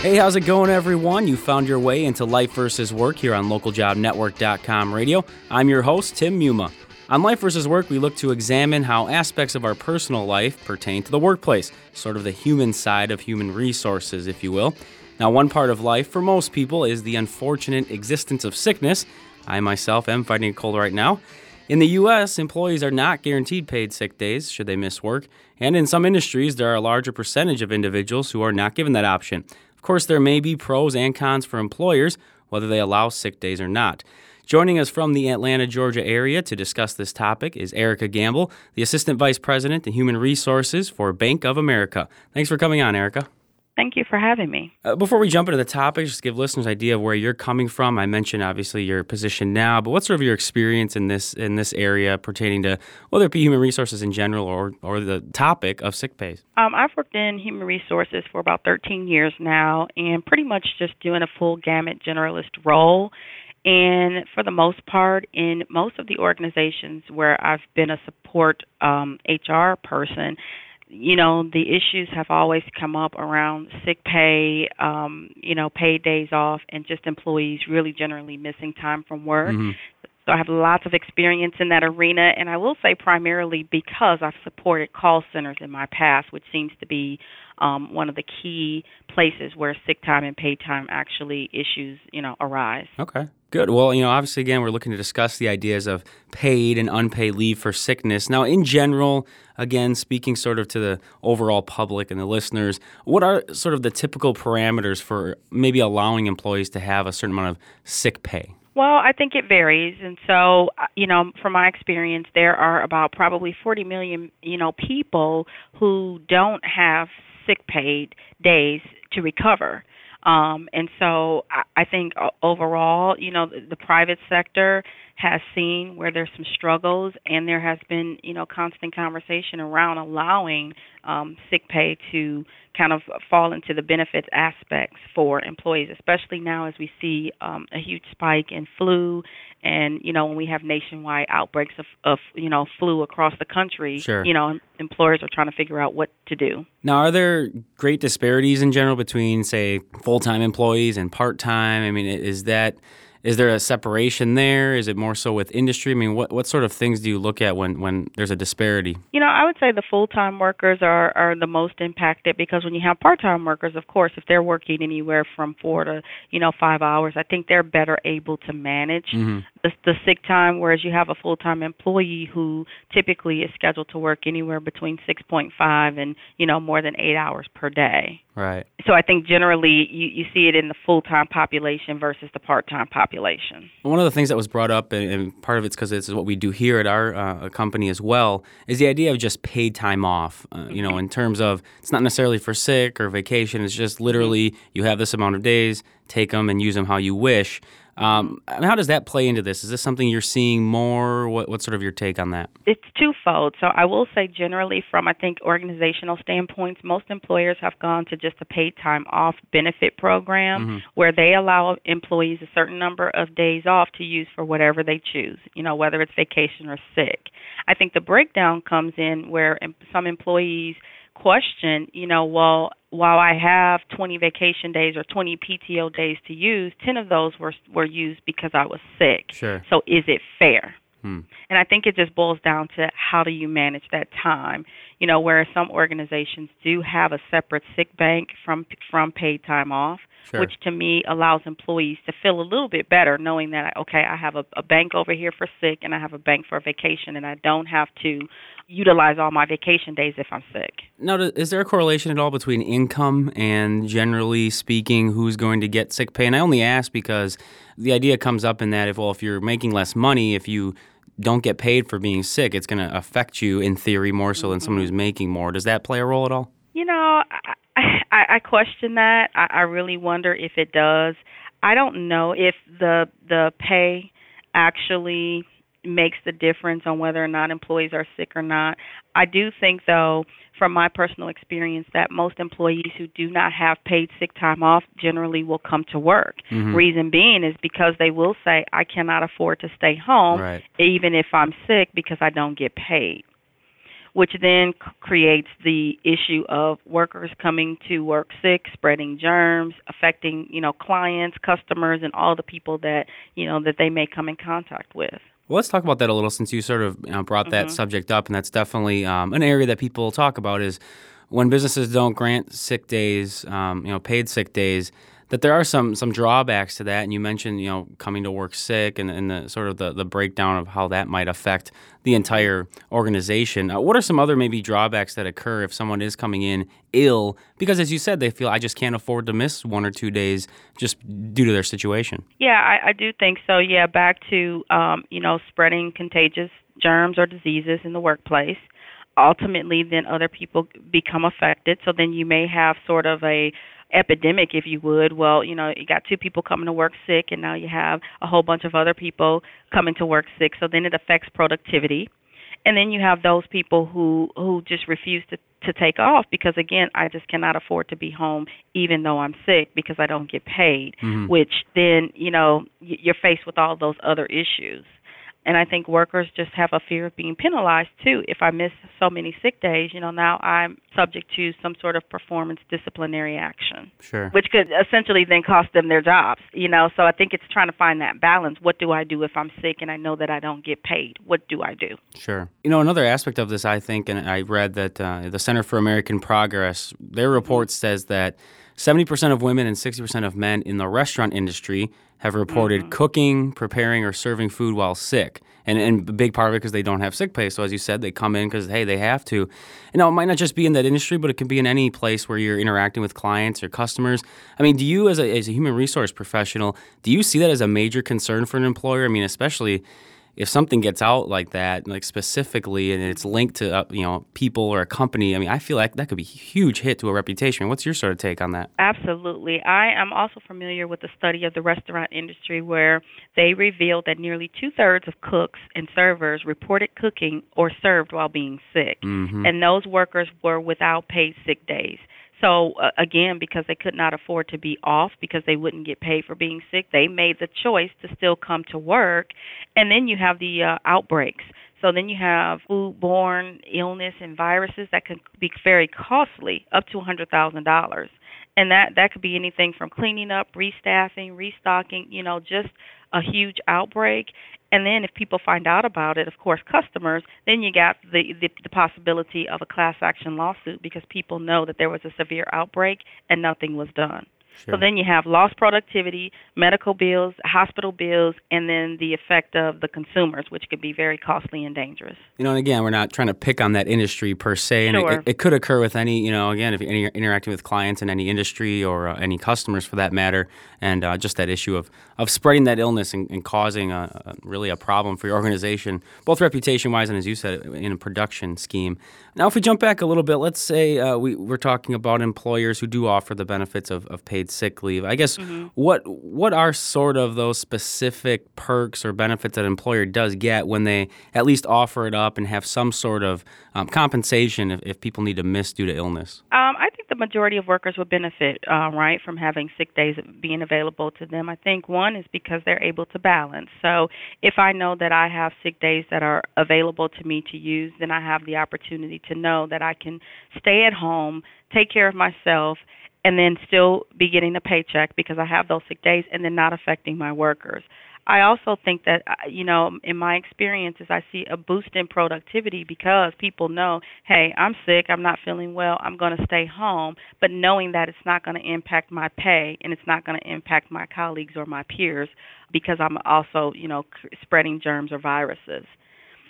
Hey, how's it going, everyone? You found your way into Life versus Work here on localjobnetwork.com radio. I'm your host, Tim Muma. On Life versus Work, we look to examine how aspects of our personal life pertain to the workplace, sort of the human side of human resources, if you will. Now, one part of life for most people is the unfortunate existence of sickness. I myself am fighting a cold right now. In the U.S., employees are not guaranteed paid sick days should they miss work, and in some industries, there are a larger percentage of individuals who are not given that option. Of course, there may be pros and cons for employers, whether they allow sick days or not. Joining us from the Atlanta, Georgia area to discuss this topic is Erica Gamble, the Assistant Vice President in Human Resources for Bank of America. Thanks for coming on, Erica. Thank you for having me. Uh, before we jump into the topic, just give listeners an idea of where you're coming from. I mentioned obviously your position now, but what's sort of your experience in this in this area pertaining to whether it be human resources in general or or the topic of sick pays? Um, I've worked in human resources for about 13 years now, and pretty much just doing a full gamut generalist role. And for the most part, in most of the organizations where I've been a support um, HR person, you know the issues have always come up around sick pay um you know paid days off and just employees really generally missing time from work mm-hmm. so i have lots of experience in that arena and i will say primarily because i've supported call centers in my past which seems to be um, one of the key places where sick time and paid time actually issues, you know, arise. Okay. Good. Well, you know, obviously, again, we're looking to discuss the ideas of paid and unpaid leave for sickness. Now, in general, again, speaking sort of to the overall public and the listeners, what are sort of the typical parameters for maybe allowing employees to have a certain amount of sick pay? Well, I think it varies, and so uh, you know, from my experience, there are about probably 40 million, you know, people who don't have sick paid days to recover. Um, and so I, I think overall, you know, the, the private sector has seen where there's some struggles, and there has been, you know, constant conversation around allowing um, sick pay to kind of fall into the benefits aspects for employees, especially now as we see um, a huge spike in flu, and you know when we have nationwide outbreaks of, of you know flu across the country. Sure. You know, employers are trying to figure out what to do. Now, are there great disparities in general between, say, full-time employees and part-time? I mean, is that is there a separation there? Is it more so with industry? I mean, what what sort of things do you look at when when there's a disparity? You know, I would say the full time workers are are the most impacted because when you have part time workers, of course, if they're working anywhere from four to you know five hours, I think they're better able to manage mm-hmm. The the sick time. Whereas you have a full time employee who typically is scheduled to work anywhere between six point five and you know more than eight hours per day. Right. So I think generally you, you see it in the full time population versus the part time population. One of the things that was brought up, and, part of it's because this is what we do here at our uh, company as well, is the idea of just paid time off. Uh, you know, in terms of it's not necessarily for sick or vacation, it's just literally you have this amount of days, take them and use them how you wish. Um, how does that play into this? Is this something you're seeing more? What, what's sort of your take on that? It's twofold. So I will say, generally, from I think organizational standpoints, most employers have gone to just a paid time off benefit program mm-hmm. where they allow employees a certain number of days off to use for whatever they choose. You know, whether it's vacation or sick. I think the breakdown comes in where some employees question, you know, well, while I have 20 vacation days or 20 PTO days to use, 10 of those were were used because I was sick. Sure. So is it fair? Hmm. And I think it just boils down to how do you manage that time. You know, where some organizations do have a separate sick bank from from paid time off, sure. which to me allows employees to feel a little bit better knowing that okay, I have a, a bank over here for sick and I have a bank for vacation, and I don't have to utilize all my vacation days if I'm sick. Now, is there a correlation at all between income and generally speaking who's going to get sick pay? And I only ask because the idea comes up in that if well, if you're making less money, if you don't get paid for being sick, it's going to affect you in theory more so than someone mm-hmm. who's making more. Does that play a role at all? You know, I, I, I question that. I, I really wonder if it does. I don't know if the the pay actually makes the difference on whether or not employees are sick or not. I do think, though, from my personal experience, that most employees who do not have paid sick time off generally will come to work. Mm-hmm. Reason being is because they will say, I cannot afford to stay home, right. even if I'm sick, because I don't get paid. Which then creates the issue of workers coming to work sick, spreading germs, affecting, you know, clients, customers, and all the people that, you know, that they may come in contact with. Well, let's talk about that a little since you sort of you know, brought that Mhm. subject up, and that's definitely um, an area that people talk about is when businesses don't grant sick days, um, you know, paid sick days. That there are some some drawbacks to that, and you mentioned you know coming to work sick and, and the sort of the, the breakdown of how that might affect the entire organization. Uh, what are some other maybe drawbacks that occur if someone is coming in ill because, as you said, they feel I just can't afford to miss one or two days just due to their situation. Yeah, I, I do think so. Yeah, back to um, you know spreading contagious germs or diseases in the workplace. Ultimately, then other people become affected. So then you may have sort of a epidemic, if you would. Well, you know, you got two people coming to work sick, and now you have a whole bunch of other people coming to work sick. So then it affects productivity, and then you have those people who who just refuse to to take off because again, I just cannot afford to be home even though I'm sick because I don't get paid. Mhm. Which then you know you're faced with all those other issues. And I think workers just have a fear of being penalized too. If I miss so many sick days, you know, now I'm subject to some sort of performance disciplinary action, Sure. which could essentially then cost them their jobs, you know. So I think it's trying to find that balance. What do I do if I'm sick and I know that I don't get paid? What do I do? Sure. You know, another aspect of this, I think, and I read that uh, the Center for American Progress, their report says that 70% of women and 60% of men in the restaurant industry have reported mm-hmm. cooking, preparing, or serving food while sick. And, and a big part of it because they don't have sick pay. So, as you said, they come in because, hey, they have to. You know, it might not just be in that industry, but it can be in any place where you're interacting with clients or customers. I mean, do you, as a, as a human resource professional, do you see that as a major concern for an employer? I mean, especially if something gets out like that, like specifically, and it's linked to uh, you know people or a company, I mean, I feel like that could be a huge hit to a reputation. What's your sort of take on that? Absolutely. I am also familiar with the study of the restaurant industry where they revealed that nearly two thirds of cooks and servers reported cooking or served while being sick. hmm And those workers were without paid sick days. So, uh, again, because they could not afford to be off because they wouldn't get paid for being sick, they made the choice to still come to work. And then you have the uh, outbreaks. So then you have foodborne illness and viruses that can be very costly, up to $100,000. And that that could be anything from cleaning up, restaffing, restocking, you know, just a huge outbreak. And then if people find out about it, of course, customers, then you got the, the the possibility of a class action lawsuit because people know that there was a severe outbreak and nothing was done. Sure. So then you have lost productivity, medical bills, hospital bills, and then the effect of the consumers, which could be very costly and dangerous. You know, and again, we're not trying to pick on that industry per se, and it- Sure. it, it could occur with any, you know, again, if you're interacting with clients in any industry or uh, any customers for that matter, and uh, just that issue of, of spreading that illness and, and causing a, a, really a problem for your organization, both reputation wise and, as you said, in a production scheme. Now, if we jump back a little bit, let's say uh, we, we're talking about employers who do offer the benefits of, of paid sick leave. I guess what what are sort of those specific perks or benefits that an employer does get when they at least offer it up and have some sort of um, compensation if, if people need to miss due to illness? Um, I think the majority of workers would benefit, uh, right, from having sick days being available to them. I think one is because they're able to balance. So if I know that I have sick days that are available to me to use, then I have the opportunity to know that I can stay at home, take care of myself, and then still be getting a paycheck because I have those sick days and then not affecting my workers. I also think that uh, you know in my experiences I see a boost in productivity because people know, hey, I'm sick, I'm not feeling well, I'm going to stay home, but knowing that it's not going to impact my pay and it's not going to impact my colleagues or my peers because I'm also, you know, spreading germs or viruses.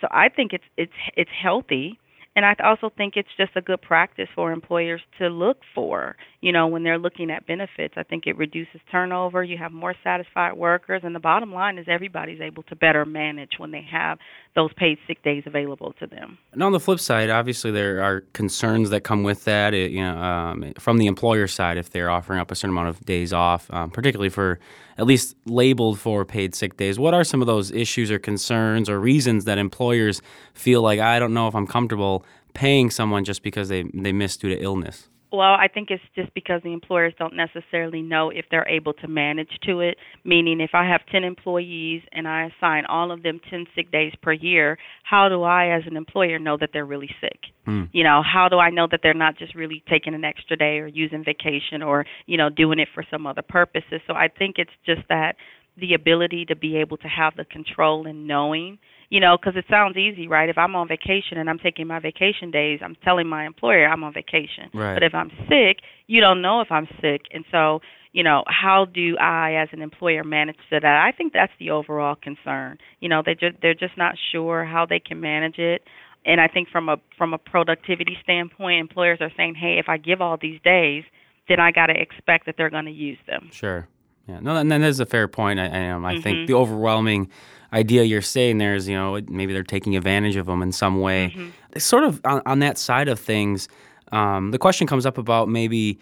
So I think it's it's it's healthy and I also think it's just a good practice for employers to look for, you know, when they're looking at benefits. I think it reduces turnover, you have more satisfied workers, and the bottom line is everybody's able to better manage when they have those paid sick days available to them. And on the flip side, obviously there are concerns that come with that. It, you know, um, from the employer side, if they're offering up a certain amount of days off, um, particularly for at least labeled for paid sick days, what are some of those issues or concerns or reasons that employers feel like I don't know if I'm comfortable paying someone just because they they missed due to illness? Well, I think it's just because the employers don't necessarily know if they're able to manage to it. Meaning, if I have 10 employees and I assign all of them 10 sick days per year, how do I, as an employer, know that they're really sick? Mm. You know, how do I know that they're not just really taking an extra day or using vacation or, you know, doing it for some other purposes? So I think it's just that the ability to be able to have the control and knowing you know, because it sounds easy, right? If I'm on vacation and I'm taking my vacation days, I'm telling my employer I'm on vacation. Right. But if I'm sick, you don't know if I'm sick, and so you know, how do I, as an employer, manage that? I think that's the overall concern. You know, they just they're just not sure how they can manage it. And I think from a from a productivity standpoint, employers are saying, "Hey, if I give all these days, then I got to expect that they're going to use them." Sure. Yeah. No, and then that is a fair point. I, I, um, I Mm-hmm. think the overwhelming idea you're saying there is, you know, maybe they're taking advantage of them in some way. Mm-hmm. Sort of on, on that side of things, um, the question comes up about maybe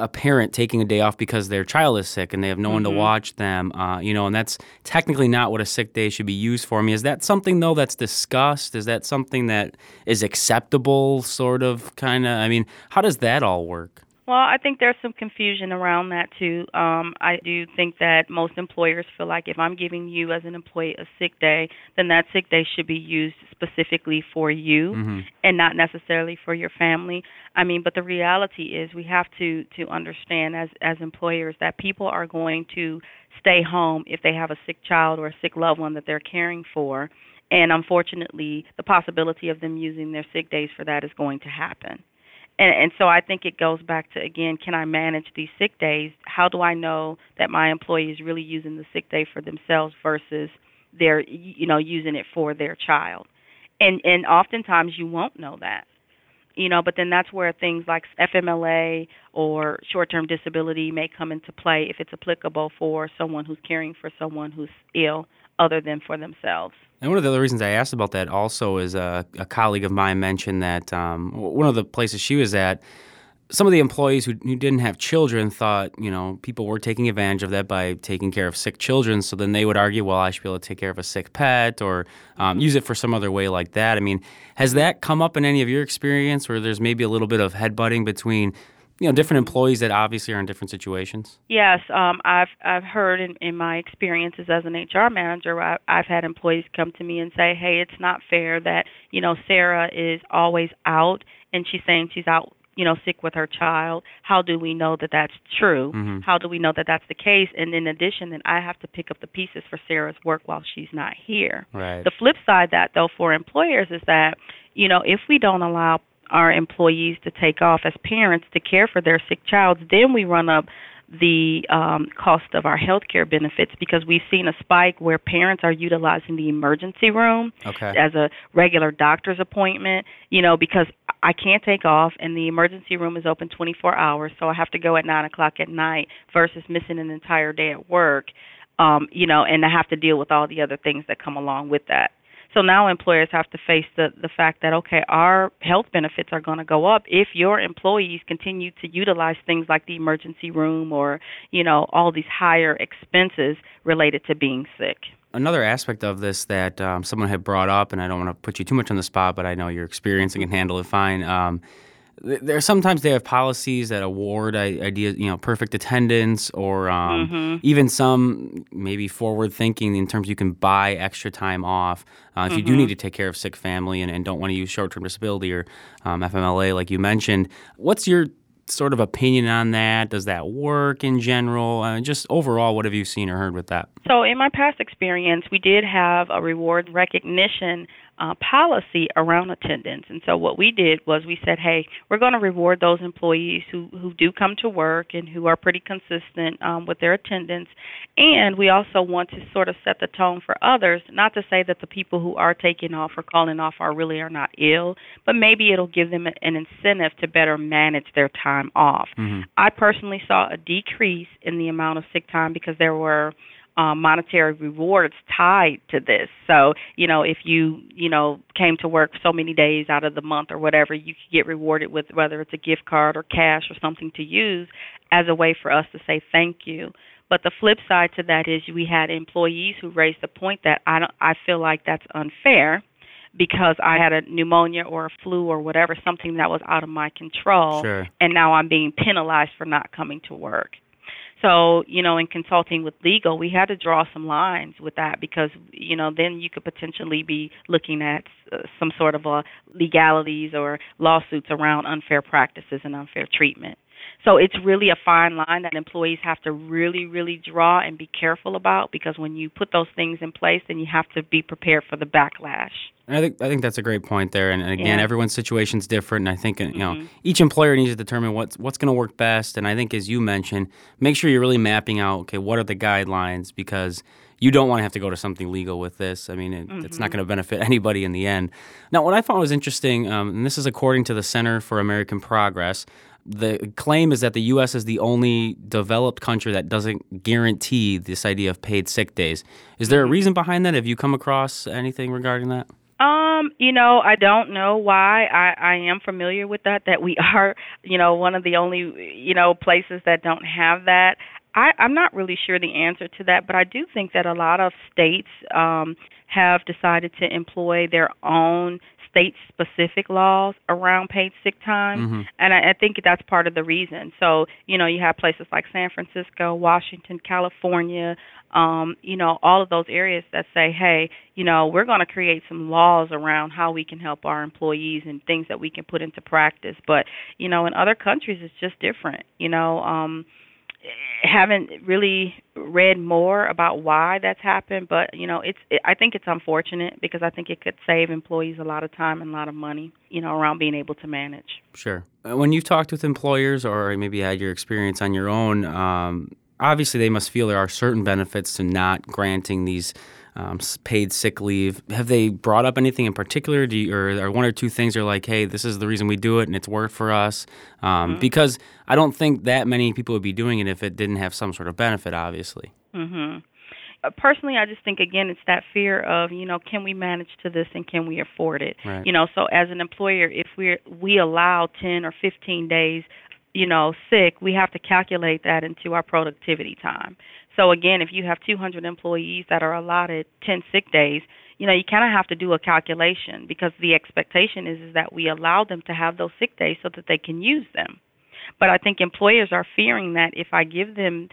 a parent taking a day off because their child is sick and they have no one Mm-hmm. to watch them, uh, you know, and that's technically not what a sick day should be used for. I mean, is that something though that's discussed? Is that something that is acceptable, sort of, kind of? I mean, how does that all work? Well, I think there's some confusion around that too. Um, I do think that most employers feel like if I'm giving you as an employee a sick day, then that sick day should be used specifically for you and not necessarily for your family. I mean, but the reality is we have to to understand as as employers that people are going to stay home if they have a sick child or a sick loved one that they're caring for. And unfortunately, the possibility of them using their sick days for that is going to happen. And, and so I think it goes back to again, can I manage these sick days? How do I know that my employee is really using the sick day for themselves versus they're you know using it for their child? And and oftentimes you won't know that, you know. But then that's where things like FMLA or short-term disability may come into play if it's applicable for someone who's caring for someone who's ill other than for themselves. And one of the other reasons I asked about that also is a, a colleague of mine mentioned that um, one of the places she was at, some of the employees who, who didn't have children thought, you know, people were taking advantage of that by taking care of sick children. So then they would argue, well, I should be able to take care of a sick pet or um, use it for some other way like that. I mean, has that come up in any of your experience where there's maybe a little bit of headbutting between, you know, different employees that obviously are in different situations? Yes, um, I've I've heard in, in my experiences as an HR manager, I, I've had employees come to me and say, "Hey, it's not fair that you know Sarah is always out and she's saying she's out." You know, sick with her child. How do we know that that's true? How do we know that that's the case? And in addition, then I have to pick up the pieces for Sarah's work while she's not here. Right. The flip side that though for employers is that, you know, if we don't allow our employees to take off as parents to care for their sick child, then we run up the um, cost of our health care benefits because we've seen a spike where parents are utilizing the emergency room Okay. as a regular doctor's appointment, you know, because I can't take off and the emergency room is open 24 hours, so I have to go at 9 o'clock at night versus missing an entire day at work, um, you know, and I have to deal with all the other things that come along with that. So now employers have to face the the fact that okay, our health benefits are going to go up if your employees continue to utilize things like the emergency room or you know all these higher expenses related to being sick. Another aspect of this that um, someone had brought up, and I don't want to put you too much on the spot, but I know your experience and can handle it fine. Um, there sometimes they have policies that award ideas, you know, perfect attendance, or um, even some maybe forward thinking in terms you can buy extra time off uh, if you do need to take care of sick family and, and don't want to use short term disability or um, FMLA, like you mentioned. What's your sort of opinion on that? Does that work in general? Uh, just overall, what have you seen or heard with that? So, in my past experience, we did have a reward recognition uh, policy around attendance. And so, what we did was we said, hey, we're going to reward those employees who, who do come to work and who are pretty consistent um, with their attendance. And we also want to sort of set the tone for others, not to say that the people who are taking off or calling off are really are not ill, but maybe it'll give them an incentive to better manage their time off. I personally saw a decrease in the amount of sick time because there were um, monetary rewards tied to this. So, you know, if you, you know, came to work so many days out of the month or whatever, you could get rewarded with whether it's a gift card or cash or something to use as a way for us to say thank you. But the flip side to that is we had employees who raised the point that I don't I feel like that's unfair because I had a pneumonia or a flu or whatever, something that was out of my control. Sure. And now I'm being penalized for not coming to work. So, you know, in consulting with legal, we had to draw some lines with that because, you know, then you could potentially be looking at uh, some sort of a legalities or lawsuits around unfair practices and unfair treatment. So it's really a fine line that employees have to really, really draw and be careful about because when you put those things in place, then you have to be prepared for the backlash. And I think I think that's a great point there. And, and again, Yeah. everyone's situation's different. And I think you know Mhm. each employer needs to determine what's what's going to work best. And I think, as you mentioned, make sure you're really mapping out okay what are the guidelines because you don't want to have to go to something legal with this. I mean, it, it's not going to benefit anybody in the end. Now, what I found was interesting, um, and this is according to the Center for American Progress. The claim is that the U.S. is the only developed country that doesn't guarantee this idea of paid sick days. Is there a reason behind that? Have you come across anything regarding that? Um, you know, I don't know why. I I am familiar with that that we are, you know, one of the only, you know, places that don't have that. I I'm not really sure the answer to that, but I do think that a lot of states um have decided to employ their own state specific laws around paid sick time Mhm. and I, I think that's part of the reason. So, you know, you have places like San Francisco, Washington, California, um, you know, all of those areas that say, hey, you know, we're going to create some laws around how we can help our employees and things that we can put into practice. But, you know, in other countries, it's just different. You know, um, haven't really read more about why that's happened, but you know, it's it, I think it's unfortunate because I think it could save employees a lot of time and a lot of money, you know, around being able to manage. Sure. Uh, When you've talked with employers or maybe had your experience on your own, um, obviously they must feel there are certain benefits to not granting these um, paid sick leave. Have they brought up anything in particular? Do you, or are one or two things are like, hey, this is the reason we do it and it's worked for us? Um, Because I don't think that many people would be doing it if it didn't have some sort of benefit, obviously. Mhm. Uh, personally, I just think again it's that fear of you know can we manage to this and can we afford it? Right. You know, so as an employer, if we we allow ten or fifteen days, you know, sick, we have to calculate that into our productivity time. So again, if you have 200 employees that are allotted 10 sick days, you know, you kind of have to do a calculation because the expectation is is that we allow them to have those sick days so that they can use them. But I think employers are fearing that if I give them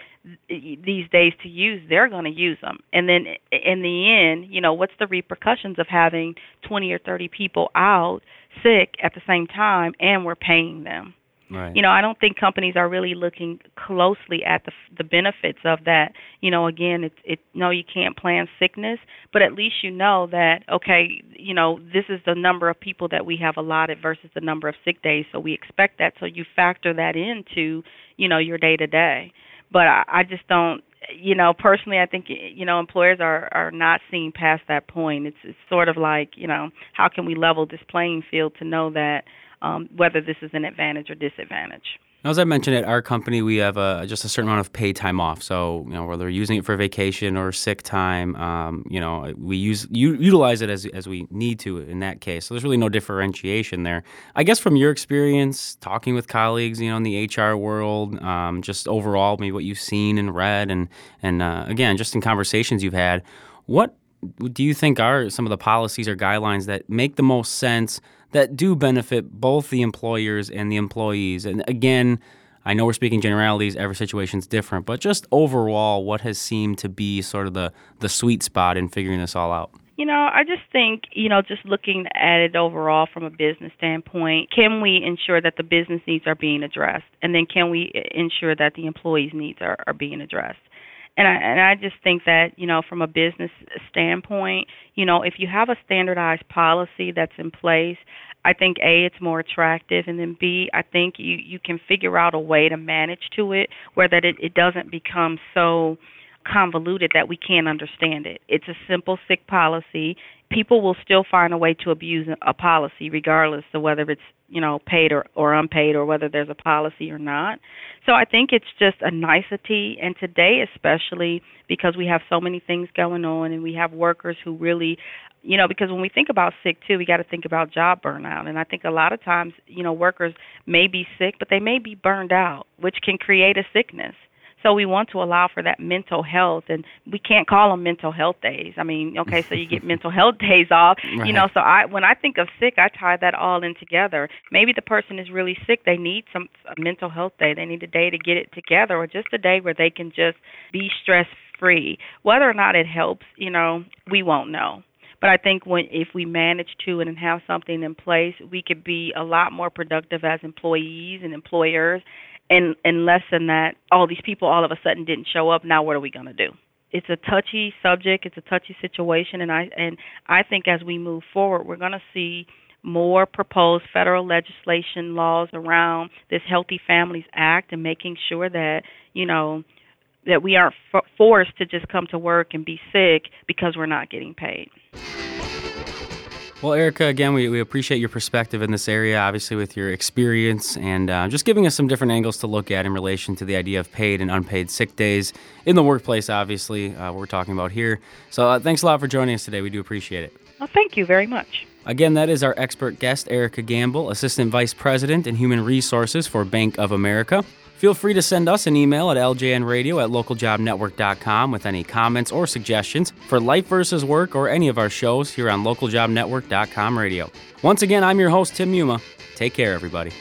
these days to use, they're going to use them. And then in the end, you know, what's the repercussions of having 20 or 30 people out sick at the same time and we're paying them? Right. You know, I don't think companies are really looking closely at the the benefits of that. You know, again, it's it no you can't plan sickness, but at least you know that okay, you know, this is the number of people that we have allotted versus the number of sick days, so we expect that so you factor that into, you know, your day to day. But I, I just don't you know, personally I think you know, employers are are not seeing past that point. It's it's sort of like, you know, how can we level this playing field to know that um, whether this is an advantage or disadvantage. As I mentioned at our company, we have a, just a certain amount of paid time off. So, you know, whether using it for vacation or sick time, um, you know, we use u- utilize it as, as we need to in that case. So there's really no differentiation there. I guess from your experience talking with colleagues, you know, in the HR world, um, just overall, maybe what you've seen and read, and and uh, again, just in conversations you've had, what do you think are some of the policies or guidelines that make the most sense that do benefit both the employers and the employees? And again, I know we're speaking generalities, every situation's different, but just overall, what has seemed to be sort of the, the sweet spot in figuring this all out? You know, I just think, you know, just looking at it overall from a business standpoint, can we ensure that the business needs are being addressed? And then can we uh, ensure that the employees' needs are, are being addressed? And I, and I just think that, you know, from a business standpoint, you know, if you have a standardized policy that's in place, I think A, it's more attractive, and then B, I think you, you can figure out a way to manage to it where that it, it doesn't become so convoluted that we can't understand it. It's a simple sick policy. People will still find a way to abuse a policy regardless of whether it's, you know, paid or, or unpaid or whether there's a policy or not. So I think it's just a nicety and today especially because we have so many things going on and we have workers who really you know because when we think about sick too we got to think about job burnout and i think a lot of times you know workers may be sick but they may be burned out which can create a sickness So we want to allow for that mental health, and we can't call them mental health days. I mean, okay, so you get mental health days off, right. you know. So I, when I think of sick, I tie that all in together. Maybe the person is really sick; they need some a mental health day. They need a day to get it together, or just a day where they can just be stress free. Whether or not it helps, you know, we won't know. But I think when if we manage to and have something in place, we could be a lot more productive as employees and employers and and less than that all these people all of a sudden didn't show up. Now what are we going to do? It's a touchy subject. It's a touchy situation. And i and i think as we move forward we're going to see more proposed federal legislation laws around this healthy families act and making sure that you know that we aren't f- forced to just come to work and be sick because we're not getting paid well, Erica, again, we, we appreciate your perspective in this area, obviously, with your experience and uh, just giving us some different angles to look at in relation to the idea of paid and unpaid sick days in the workplace, obviously, uh, we're talking about here. So uh, thanks a lot for joining us today. We do appreciate it. Well, thank you very much. Again, that is our expert guest, Erica Gamble, Assistant Vice President in Human Resources for Bank of America. Feel free to send us an email at ljnradio at localjobnetwork.com with any comments or suggestions for Life versus Work or any of our shows here on localjobnetwork.com radio. Once again, I'm your host, Tim Muma. Take care, everybody.